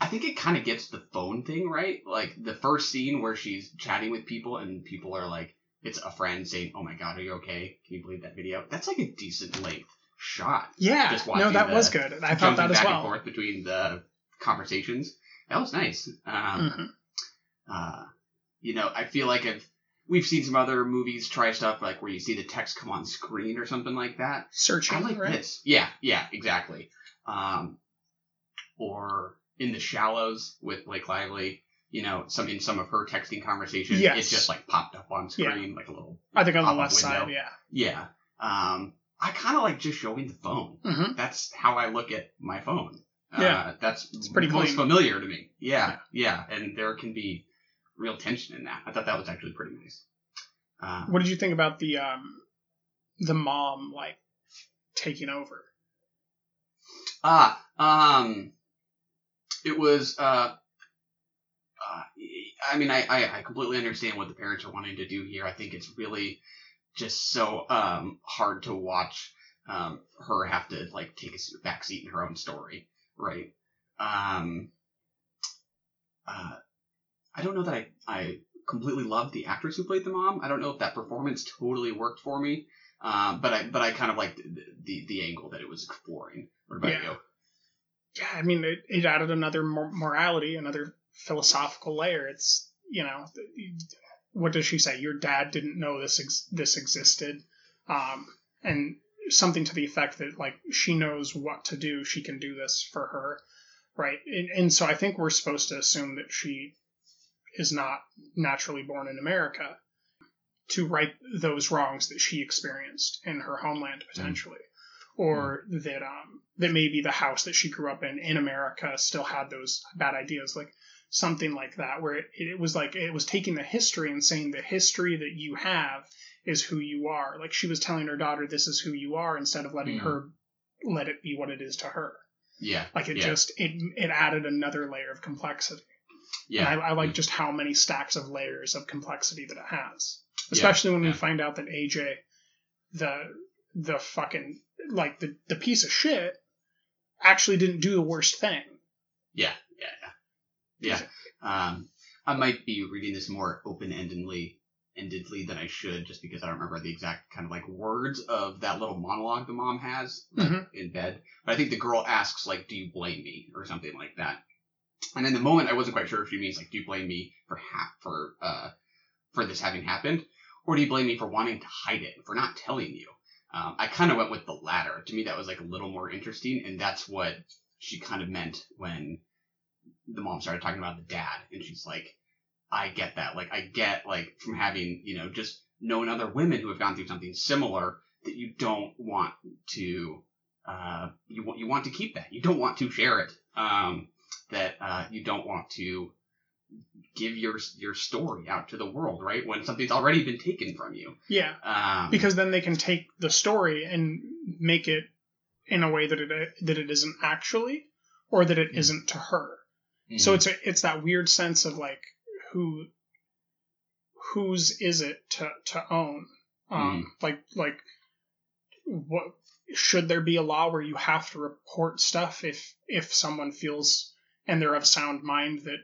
I think it kind of gets the phone thing right. Like the first scene where she's chatting with people and people are like, it's a friend saying, "Oh my god, are you okay? Can you believe that video?" That's like a decent length shot. Yeah, Just no, that the- was good. I thought that as back well. and forth between the conversations. That was nice. Um, Mhm. uh, you know, I feel like I've we've seen some other movies try stuff like where you see the text come on screen or something like that. Searching, I like right? this. Yeah, yeah, exactly. Um, or in the shallows with Blake Lively. You know, some in some of her texting conversations, Yes. it's just like popped up on Yeah. screen like a little. I think on the left side, yeah. Yeah. Um, I kind of like just showing the phone. Mhm. That's how I look at my phone. Yeah. Uh, that's It's pretty most familiar to me. Yeah, yeah, and there can be real tension in that. I thought that was actually pretty nice. Uh, What did you think about the um the mom like taking over? Ah, um, it was. Uh, uh, I mean, I, I I completely understand what the parents are wanting to do here. I think it's really just so um hard to watch um her have to like take a back seat in her own story, right? Um, uh, I don't know that I I completely loved the actress who played the mom. I don't know if that performance totally worked for me. Um, but I but I kind of liked the, the the angle that it was exploring. What about Yeah. you? Yeah, I mean, it, it added another mor- morality, another philosophical layer. It's you know, what does she say? Your dad didn't know this ex- this existed, um, and something to the effect that like she knows what to do. She can do this for her, right? And, and so I think we're supposed to assume that she is not naturally born in America to right those wrongs that she experienced in her homeland potentially. Or that um that maybe the house that she grew up in in America still had those bad ideas like something like that where it, it was like it was taking the history and saying the history that you have is who you are. Like she was telling her daughter this is who you are instead of letting Mhm. her let it be what it is to her. Yeah. like it yeah, just it it added another layer of complexity yeah. and I, I like just how many stacks of layers of complexity that it has. Yeah, Especially when we find out that AJ, the the fucking like the, the piece of shit, actually didn't do the worst thing. yeah, yeah, yeah, yeah. Um, I might be reading this more open endedly endedly than I should, just because I don't remember the exact kind of like words of that little monologue the mom has like, Mhm. in bed. But I think the girl asks like, "Do you blame me?" or something like that. And in the moment, I wasn't quite sure if she means like, "Do you blame me for ha- for uh for this having happened, or do you blame me for wanting to hide it, for not telling you?" Um, I kind of went with the latter. To me, that was like a little more interesting, and that's what she kind of meant when the mom started talking about the dad, and she's like, "I get that. Like, I get like from having you know just known other women who have gone through something similar that you don't want to." Uh, you want you want to keep that. You don't want to share it. Um, that uh, you don't want to give your your story out to the world, right? When something's already been taken from you. Yeah, Um, because then they can take the story and make it in a way that it that it isn't actually, or that it isn't to her. So Mhm. it's a, it's that weird sense of like who whose is it to to own? Um, like like what should there be a law where you have to report stuff if if someone feels and they're of sound mind that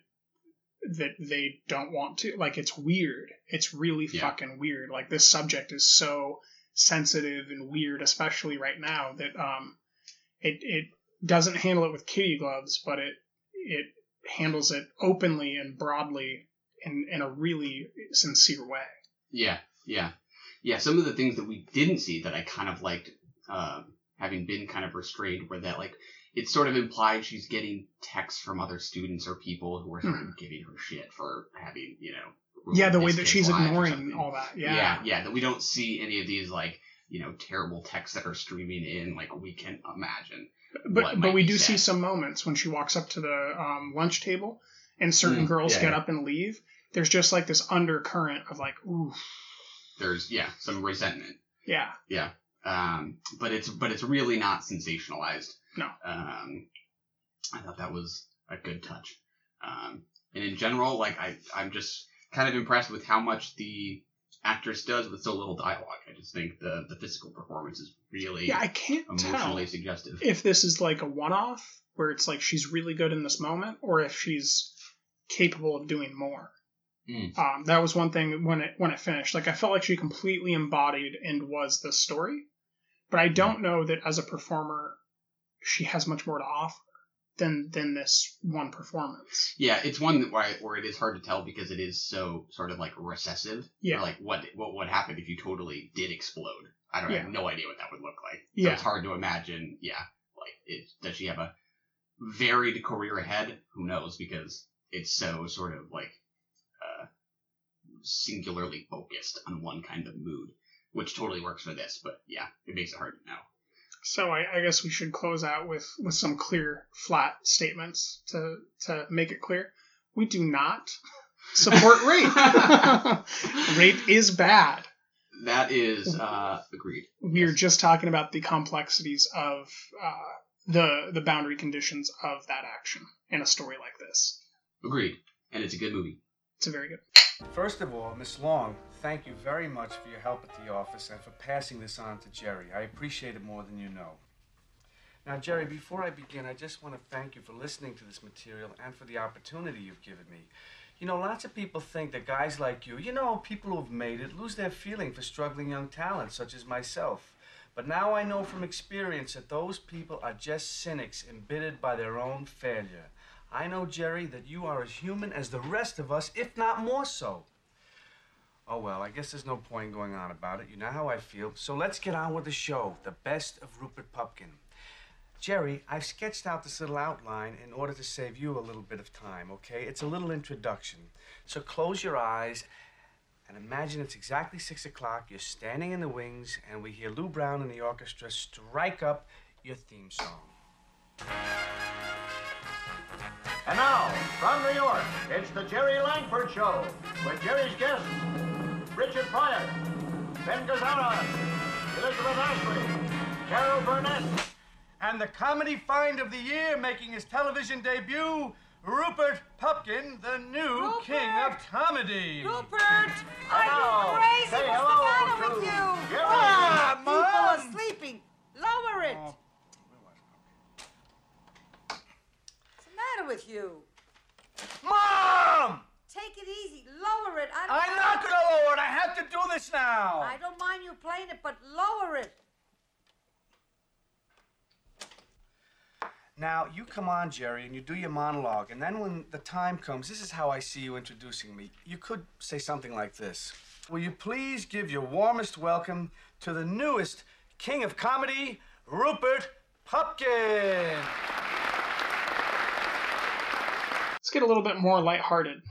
that they don't want to like it's weird it's really Yeah. fucking weird like this subject is so sensitive and weird especially right now that um it it doesn't handle it with kitty gloves but it it handles it openly and broadly in in a really sincere way Yeah, yeah, yeah. Some of the things that we didn't see that I kind of liked, uh, having been kind of restrained, were that like it's sort of implied she's getting texts from other students or people who are sort of giving her shit for having, you know. yeah the way that she's ignoring all that yeah yeah, yeah. That we don't see any of these like you know terrible texts that are streaming in like we can imagine. but but we do said. see some moments when she walks up to the um, lunch table and certain Mm, girls yeah, get yeah. up and leave there's just like this undercurrent of like ooh There's yeah some resentment. yeah Yeah. Um, but it's but it's really not sensationalized. No. Um, I thought that was a good touch. Um, and in general, like I I'm just kind of impressed with how much the actress does with so little dialogue. I just think the the physical performance is really yeah i can't emotionally tell suggestive. if this is like a one-off where it's like she's really good in this moment or if she's capable of doing more Mm. Um, that was one thing when it when it finished. Like I felt like she completely embodied and was the story, but I don't know that as a performer, she has much more to offer than than this one performance. Yeah, it's one that where, I, where it is hard to tell because it is so sort of like recessive. Yeah. Like what what would happen if you totally did explode? I don't I have no idea what that would look like. So Yeah. it's hard to imagine. Yeah, like it, does she have a varied career ahead? Who knows? Because it's so sort of like uh, singularly focused on one kind of mood, which totally works for this. But yeah, it makes it hard to know. So I, I guess we should close out with with some clear, flat statements to to make it clear. We do not support rape. rape is bad. That is uh, agreed. We are just talking about the complexities of uh, the the boundary conditions of that action in a story like this. Agreed. And it's a good movie. It's a very good. First of all, Miss Long, thank you very much for your help at the office and for passing this on to Jerry. I appreciate it more than you know. Now, Jerry, before I begin, I just want to thank you for listening to this material and for the opportunity you've given me. You know, lots of people think that guys like you, you know, people who've made it, lose their feeling for struggling young talent such as myself. But now I know from experience that those people are just cynics embittered by their own failure. I know, Jerry, that you are as human as the rest of us, if not more so. Oh, well, I guess there's no point going on about it. You know how I feel. So let's get on with the show The Best of Rupert Pupkin. Jerry, I've sketched out this little outline in order to save you a little bit of time, okay? It's a little introduction. So close your eyes and imagine it's exactly six o'clock. You're standing in the wings, and we hear Lou Brown and the orchestra strike up your theme song. And now, from New York, it's the Jerry Langford Show with Jerry's guests, Richard Pryor, Ben Gazzara, Elizabeth Ashley, Carol Burnett, And the comedy find of the year making his television debut, Rupert Pupkin, the new king of comedy. Rupert! Are Hello. you crazy? Say What's the matter with you? Ah, Mom. people are sleeping. Lower it. Oh. What's the matter with you? Mom! Take it easy. Lower it. I I'm not gonna lower it. I have to do this now. I don't mind you playing it, but lower it. Now, you come on, Jerry, and you do your monologue, and then when the time comes, this is how I see you introducing me. You could say something like this Will you please give your warmest welcome to the newest king of comedy, Rupert Pupkin? Let's get a little bit more lighthearted.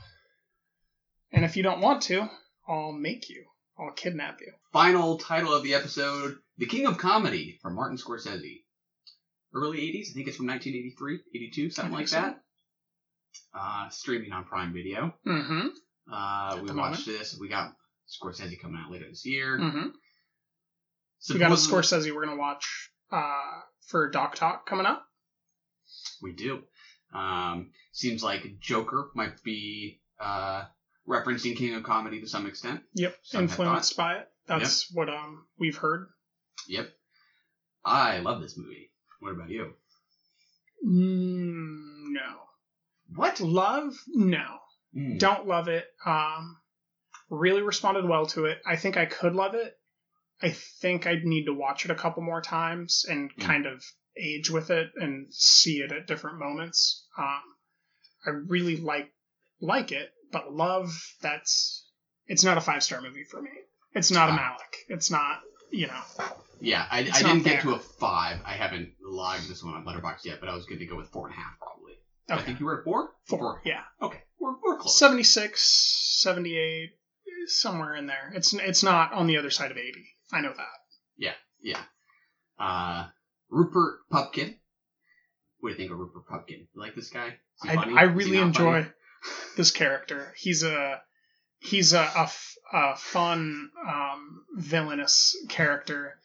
And if you don't want to, I'll make you. I'll kidnap you. Final title of the episode The King of Comedy from Martin Scorsese. Early 80s, I think it's from 1983, 82, something like so. that. Uh, streaming on Prime Video. Mm-hmm. Uh, we watched this. We got Scorsese coming out later this year. Mm-hmm. We got a Scorsese we're gonna watch uh, for Doc Talk coming up. We do. Um, seems like Joker might be uh, referencing King of Comedy to some extent. Yep, Some influenced by it. That's what um we've heard. Yep. I love this movie. What about you? Mm, no. What? Love? No. Mm. Don't love it. Um, really responded well to it. I think I could love it. I think I'd need to watch it a couple more times and Mm. kind of age with it and see it at different moments. Um, I really like like it, but love that's it's not a five star movie for me. It's not a Malick. It's not you know. Yeah, I, I didn't get to a five. I haven't logged this one on Letterboxd yet, but I was going to go with four and a half probably. I think you were at four? Four, yeah. Okay, we're, we're close. 76, 78, somewhere in there. It's it's not on the other side of 80. I know that. Yeah, yeah. Uh, Rupert Pupkin. What do you think of Rupert Pupkin? You like this guy? I. I really enjoy funny? This character. He's a he's a a fun um, villainous character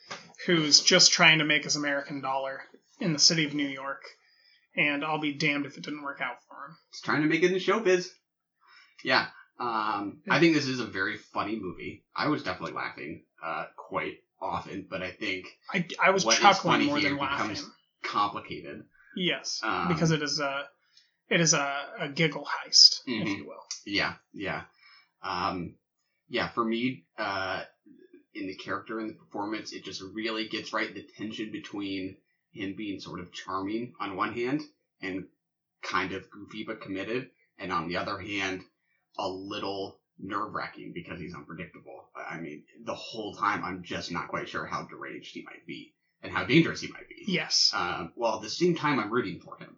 who's just trying to make his American dollar in the city of New York, and I'll be damned if it didn't work out for him. He's trying to make it in showbiz. Yeah. Um, I think this is a very funny movie. I was definitely laughing uh, quite often, but I think I, I was chuckling more than laughing. complicated. Yes, Um, because it is a it is a, a giggle heist, if Mhm. you will. Yeah, yeah. Um, yeah, for me, uh, in the character and the performance, it just really gets right the tension between him being sort of charming on one hand and kind of goofy but committed, and on the other hand, a little nerve wracking because he's unpredictable. I mean, the whole time I'm just not quite sure how deranged he might be and how dangerous he might be. Yes. Um, while at the same time, I'm rooting for him.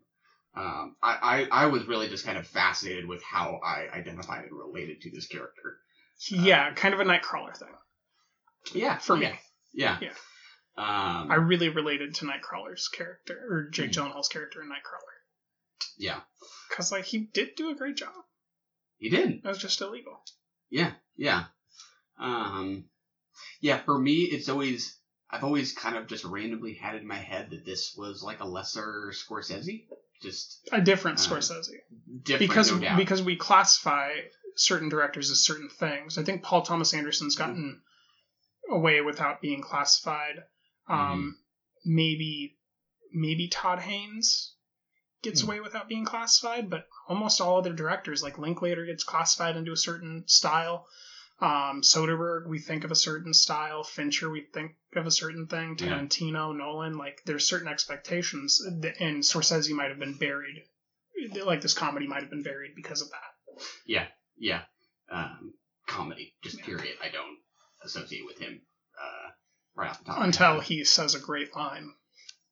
Um, I, I, I was really just kind of fascinated with how I identified and related to this character. yeah, kind of a Nightcrawler thing. Yeah, for me. Yeah. Yeah. Um, I really related to Nightcrawler's character or Jake Gyllenhaal's character in Nightcrawler yeah, because like he did do a great job. he did. It was just illegal. Yeah, yeah. Um, yeah, for me, it's always, I've always kind of just randomly had in my head that this was like a lesser Scorsese. Just A different Uh, Scorsese. different, because no because we classify certain directors as certain things. I think Paul Thomas Anderson's gotten away without being classified. Um, Maybe maybe Todd Haynes gets Hmm. away without being classified, but almost all other directors, like Linklater, gets classified into a certain style. Um, Soderbergh, we think of a certain style. Fincher, we think of a certain thing. Yeah. Tarantino, Nolan, like there's certain expectations, and Scorsese might have been buried. Like this comedy might have been buried because of that. yeah, yeah. Um, comedy, just period. I don't associate with him uh, right off the top. Until he says a great line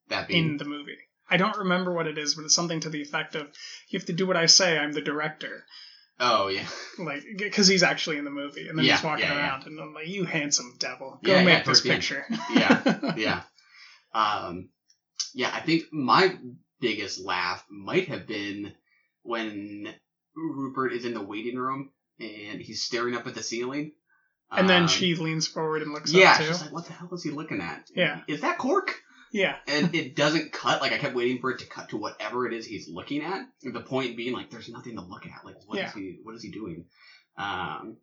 that being in the movie. I don't remember what it is, but it's something to the effect of, "You have to do what I say. I'm the director." Oh yeah, Like, because he's actually in the movie, and then he's walking yeah, yeah. around, and I'm like, "You handsome devil, go Yeah, yeah, make this towards the end. picture." yeah, yeah. Um, yeah, I think my biggest laugh might have been when Rupert is in the waiting room and he's staring up at the ceiling. and then Um, she leans forward and looks yeah, up too. she's like, "What the hell is he looking at? Yeah. is that cork?" Yeah, And it doesn't cut. Like I kept waiting for it to cut to whatever it is he's looking at. The point being, like, there's nothing to look at. Like, what is Yeah. he? What is he doing? Um,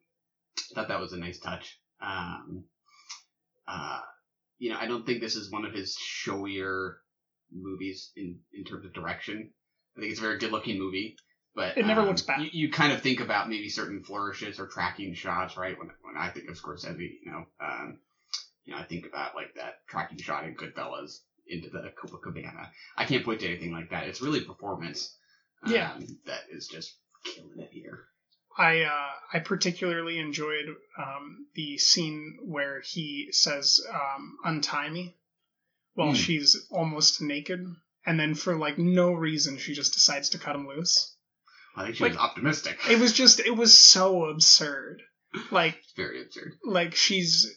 thought that was a nice touch. Um, uh, you know, I don't think this is one of his showier movies in in terms of direction. I think it's a very good looking movie, but It never um, looks bad. You, you kind of think about maybe certain flourishes or tracking shots, right? When when I think of Scorsese, you know, um, you know, I think about like that tracking shot in Goodfellas into the Copacabana. I can't point to anything like that. It's really performance. um, Yeah. that is just killing it here. I uh, I particularly enjoyed um, the scene where he says um, "untie me" while Hmm. she's almost naked, and then for like no reason she just decides to cut him loose. I think she Like- was optimistic. It was just it was so absurd. Like very absurd. like she's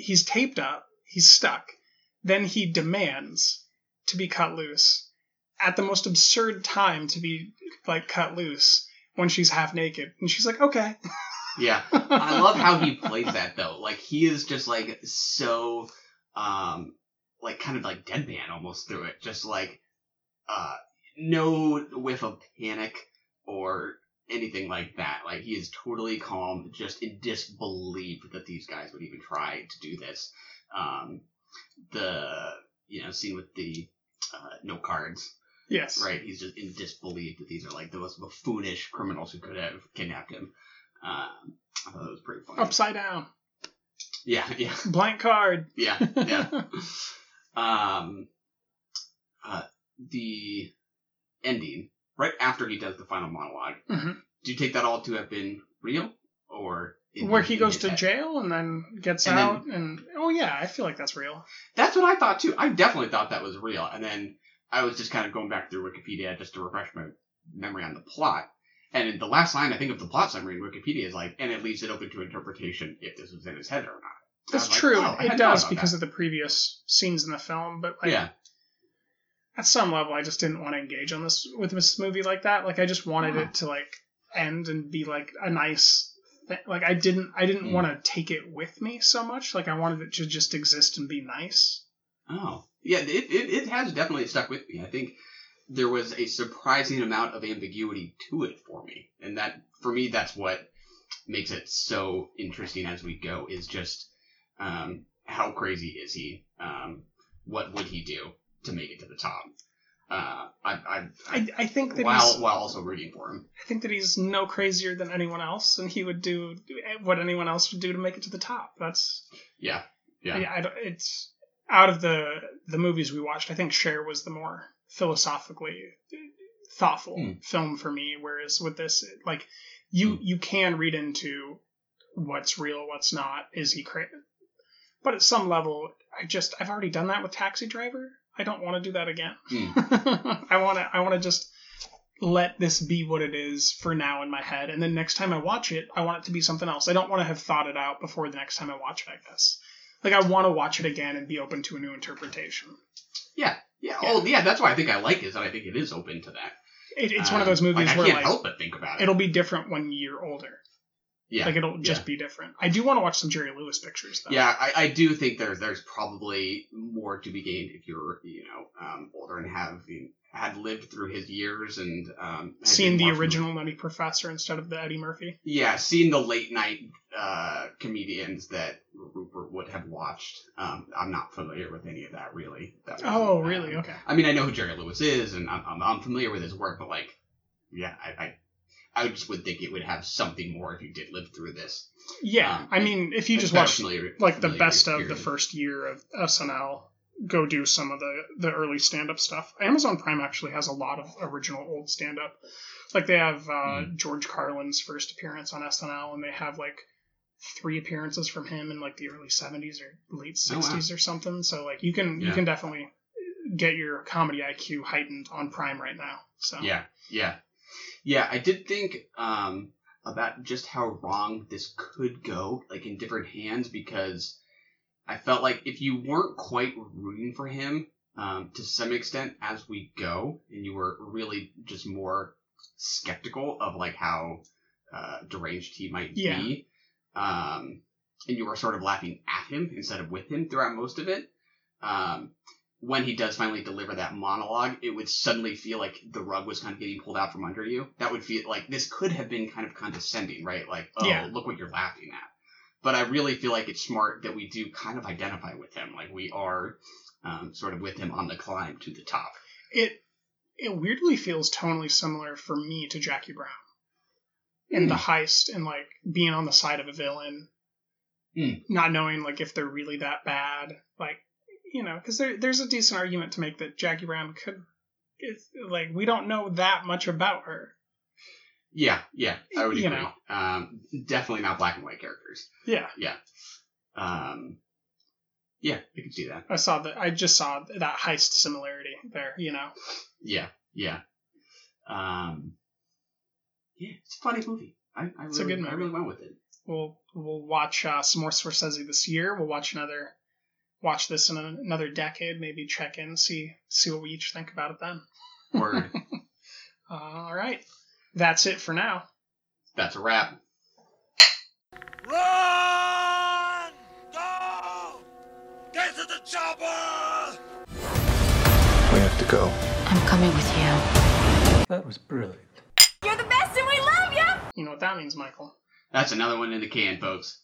he's taped up, he's stuck. Then he demands to be cut loose at the most absurd time to be like cut loose when she's half naked, and she's like, "Okay." Yeah. I love how he plays that though. Like he is just like so um like kind of like deadpan almost through it. Just like uh no whiff of panic or anything like that. Like he is totally calm, just in disbelief that these guys would even try to do this. Um the you know, scene with the uh, no cards. Yes. Right? He's just in disbelief that these are like the most buffoonish criminals who could have kidnapped him. Um, I thought it was pretty funny. Upside down. Yeah, yeah, Blank card. yeah, yeah. um, uh, the ending right after he does the final monologue. Mhm. Do you take that all to have been real, or Where he goes to head? jail and then gets And then- out, and oh yeah, I feel like that's real. That's what I thought too. I definitely thought that was real, and then I was just kind of going back through Wikipedia just to refresh my memory on the plot. And the last line I think of the plot summary in Wikipedia is like, and it leaves it open to interpretation if this was in his head or not. That's was like, true. oh, it does because that. of the previous scenes in the film, but like, yeah, at some level, I just didn't want to engage on this with this movie like that. Like, I just wanted Oh. it to like end and be like a nice. Thing. Like, I didn't. I didn't Mm. want to take it with me so much. Like, I wanted it to just exist and be nice. Oh, yeah, it, it, it has definitely stuck with me. I think there was a surprising amount of ambiguity to it for me. And that, for me, that's what makes it so interesting as we go, is just um, how crazy is he? Um, what would he do to make it to the top? Uh, I, I, I, I think that while he's while also rooting for him. I think that he's no crazier than anyone else, and he would do what anyone else would do to make it to the top. That's Yeah, yeah, I, I it's out of the the movies we watched. I think Cher was the more philosophically thoughtful Hmm. film for me. Whereas with this, it- like you Hmm. you can read into what's real, what's not. Is he crazy? But at some level, I just I've already done that with Taxi Driver. I don't want to do that again. Hmm. I want to I want to just let this be what it is for now in my head, and then next time I watch it, I want it to be something else. I don't want to have thought it out before the next time I watch it. I guess like I want to watch it again and be open to a new interpretation. Yeah, yeah. Oh, yeah. That's why I think I like it. Is that I think it is open to that. It, it's one of Um, those movies like, I where can't like help but think about it. it'll be different when you're older. Yeah, like it'll just yeah. be different. I do want to watch some Jerry Lewis pictures though. Yeah, I, I do think there's there's probably more to be gained if you're you know um, older and have you know, had lived through his years and um, been the original Nutty Professor instead of the Eddie Murphy. Yeah, seeing the late night uh, comedians that Rupert would have watched. Um, I'm not familiar with any of that really. That Oh, wasn't, really? um, Okay. I mean, I know who Jerry Lewis is, and I'm, I'm, I'm familiar with his work, but like, yeah, I, I I just would think it would have something more if you did live through this. Yeah, Um, I mean, if you just watch familiar- like the best of the first year of SNL, go do some of the the early stand up stuff. Amazon Prime actually has a lot of original old stand up. Like they have uh, Hmm. George Carlin's first appearance on SNL, and they have like three appearances from him in like the early '70s or late Oh, wow. '60s or something. So like you can you can definitely get your comedy IQ heightened on Prime right now. So Yeah, yeah, yeah. I did think um, about just how wrong this could go, like in different hands, because I felt like if you weren't quite rooting for him um, to some extent as we go, and you were really just more skeptical of like how uh, deranged he might Yeah. be, um, and you were sort of laughing at him instead of with him throughout most of it. Um, when he does finally deliver that monologue, it would suddenly feel like the rug was kind of getting pulled out from under you. That would feel like this could have been kind of condescending, right? Like, oh, Yeah. look what you're laughing at. But I really feel like it's smart that we do kind of identify with him. Like, we are um, sort of with him on the climb to the top. it it weirdly feels tonally similar for me to Jackie Brown in the heist and like being on the side of a villain, Hmm. not knowing like if they're really that bad, like you know, because there there's a decent argument to make that Jackie Brown could, is, like we don't know that much about her. Yeah, yeah, I would You agree. know. Um, definitely not black and white characters. Yeah, Yeah. Um, yeah, I can see that. I saw that. I just saw that heist similarity there. You know, Yeah, yeah. Um, yeah, it's a funny movie. I, I It's a good movie. I really went with it. we'll we'll watch uh, some more Scorsese this year. We'll watch another watch this in another decade. Maybe check in, see see what we each think about it then. Word. All right, that's it for now. That's a wrap. Run! Go! Get to the chopper! We have to go. I'm coming with you. That was brilliant. You're the best and we love you! You know what that means, Michael? That's another one in the can, folks.